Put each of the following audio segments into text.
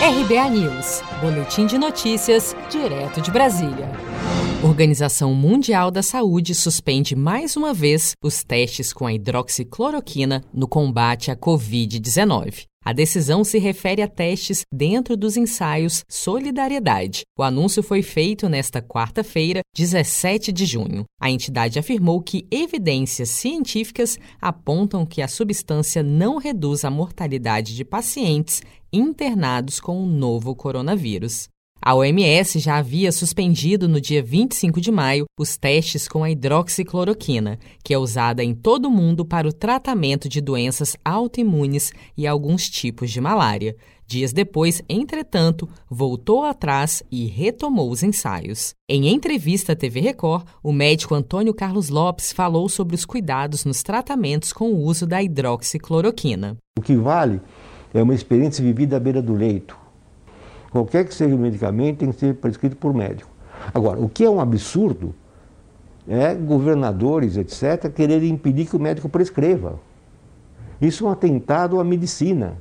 RBA News, Boletim de Notícias, direto de Brasília. Organização Mundial da Saúde suspende mais uma vez os testes com a hidroxicloroquina no combate à Covid-19. A decisão se refere a testes dentro dos ensaios Solidariedade. O anúncio foi feito nesta quarta-feira, 17 de junho. A entidade afirmou que evidências científicas apontam que a substância não reduz a mortalidade de pacientes internados com o novo coronavírus. A OMS já havia suspendido no dia 25 de maio os testes com a hidroxicloroquina, que é usada em todo o mundo para o tratamento de doenças autoimunes e alguns tipos de malária. Dias depois, entretanto, voltou atrás e retomou os ensaios. Em entrevista à TV Record, o médico Antônio Carlos Lopes falou sobre os cuidados nos tratamentos com o uso da hidroxicloroquina. O que vale é uma experiência vivida à beira do leito Qualquer que seja o medicamento tem que ser prescrito por médico. Agora, o que é um absurdo é governadores, etc., quererem impedir que o médico prescreva. Isso é um atentado à medicina,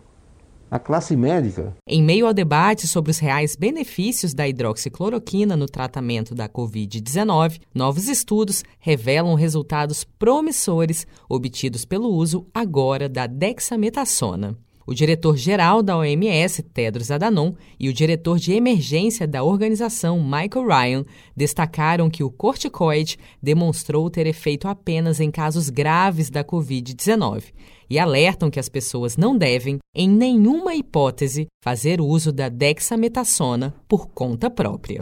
à classe médica. Em meio ao debate sobre os reais benefícios da hidroxicloroquina no tratamento da Covid-19, novos estudos revelam resultados promissores obtidos pelo uso agora da dexametasona. O diretor-geral da OMS, Tedros Adhanom, e o diretor de emergência da organização, Michael Ryan, destacaram que o corticoide demonstrou ter efeito apenas em casos graves da Covid-19 e alertam que as pessoas não devem, em nenhuma hipótese, fazer uso da dexametasona por conta própria.